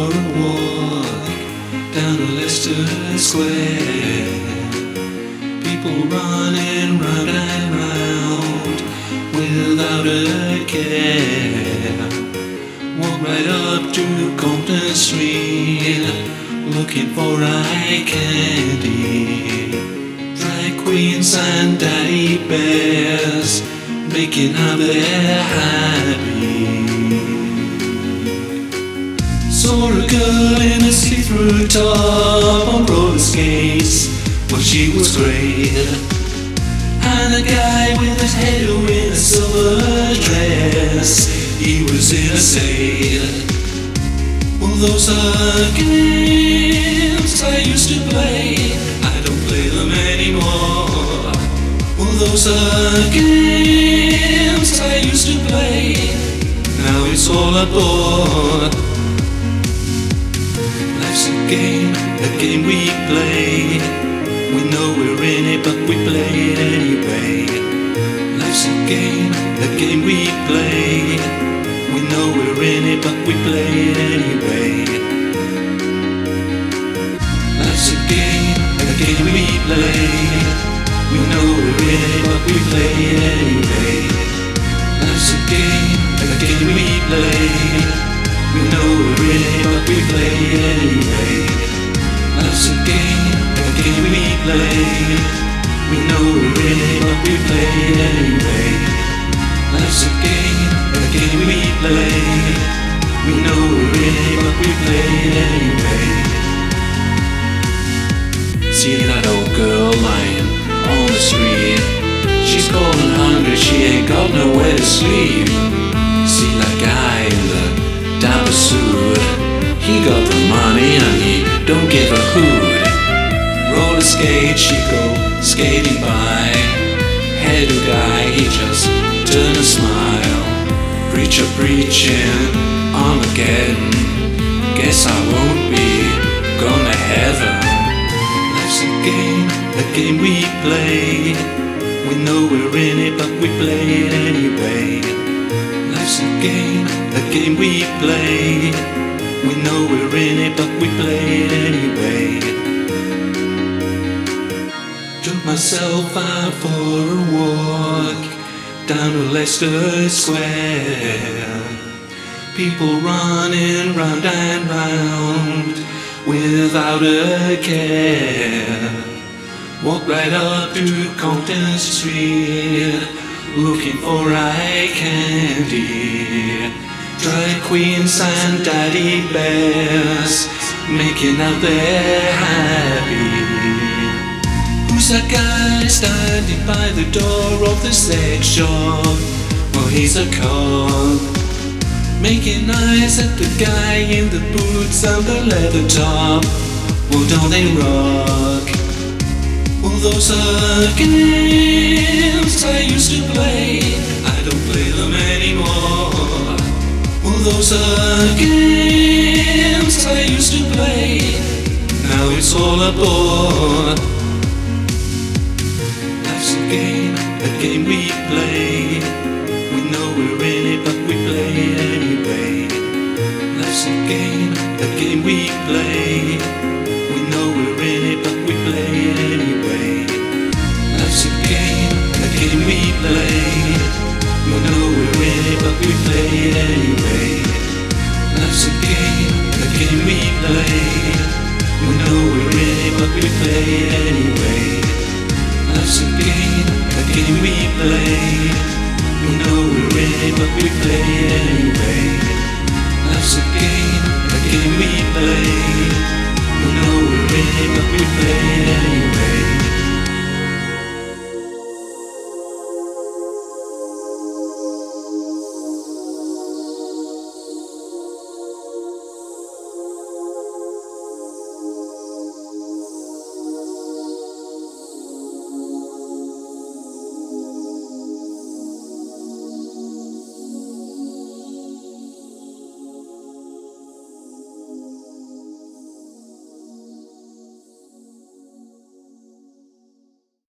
for a walk down to Leicester Square. People running round and round without a care. Walk right up to Compton Street looking for eye candy. Drag queens and daddy bears making out they're happy. Saw a girl in a see-through top on roller skates. Well, she was great. And a guy with his head in a silver dress. He was in a state. Well, those are games I used to play. I don't play them anymore. Well, those are games I used to play. Now it's all a bore. Play. We know we're in it, but we play it anyway. Life's a game, a game we play. We know we're in it, but we play it anyway. Life's a game, a game we play. We know we're in it, but we play it anyway. Life's a game, a game we play. Game we play. We know we're in it, but we play it anyway. Life's a game, a game we play. We know we're in it, but we play it anyway. See that old girl lying on the street. She's cold and hungry, she ain't got nowhere to sleep. See that guy in the dapper suit. He got the money and he don't give a hoot. Skate, she go skating by. Head guy, he just turn a smile. Preacher preaching, Armageddon. Guess I won't be going to heaven. Life's a game, a game we play. We know we're in it, but we play it anyway. Life's a game, a game we play. We know we're in it, but we play it anyway. Myself out for a walk down to Leicester Square. People running round and round without a care. Walk right up to Compton Street looking for eye candy. Drag queens and daddy bears making out they're happy. Who's that guy standing by the door of the sex shop? Well, he's a cop. Making eyes at the guy in the boots and the leather top. Well, don't they rock? Well, those are games I used to play. I don't play them anymore. Well, those are games I used to play. Now it's all a bore. Life's a game, a game we play. We know we're in it, but we play it anyway. Life's a game, a game we play. We know we're in it, but we play it anyway. Life's a game, a game we play. We know we're in it, game,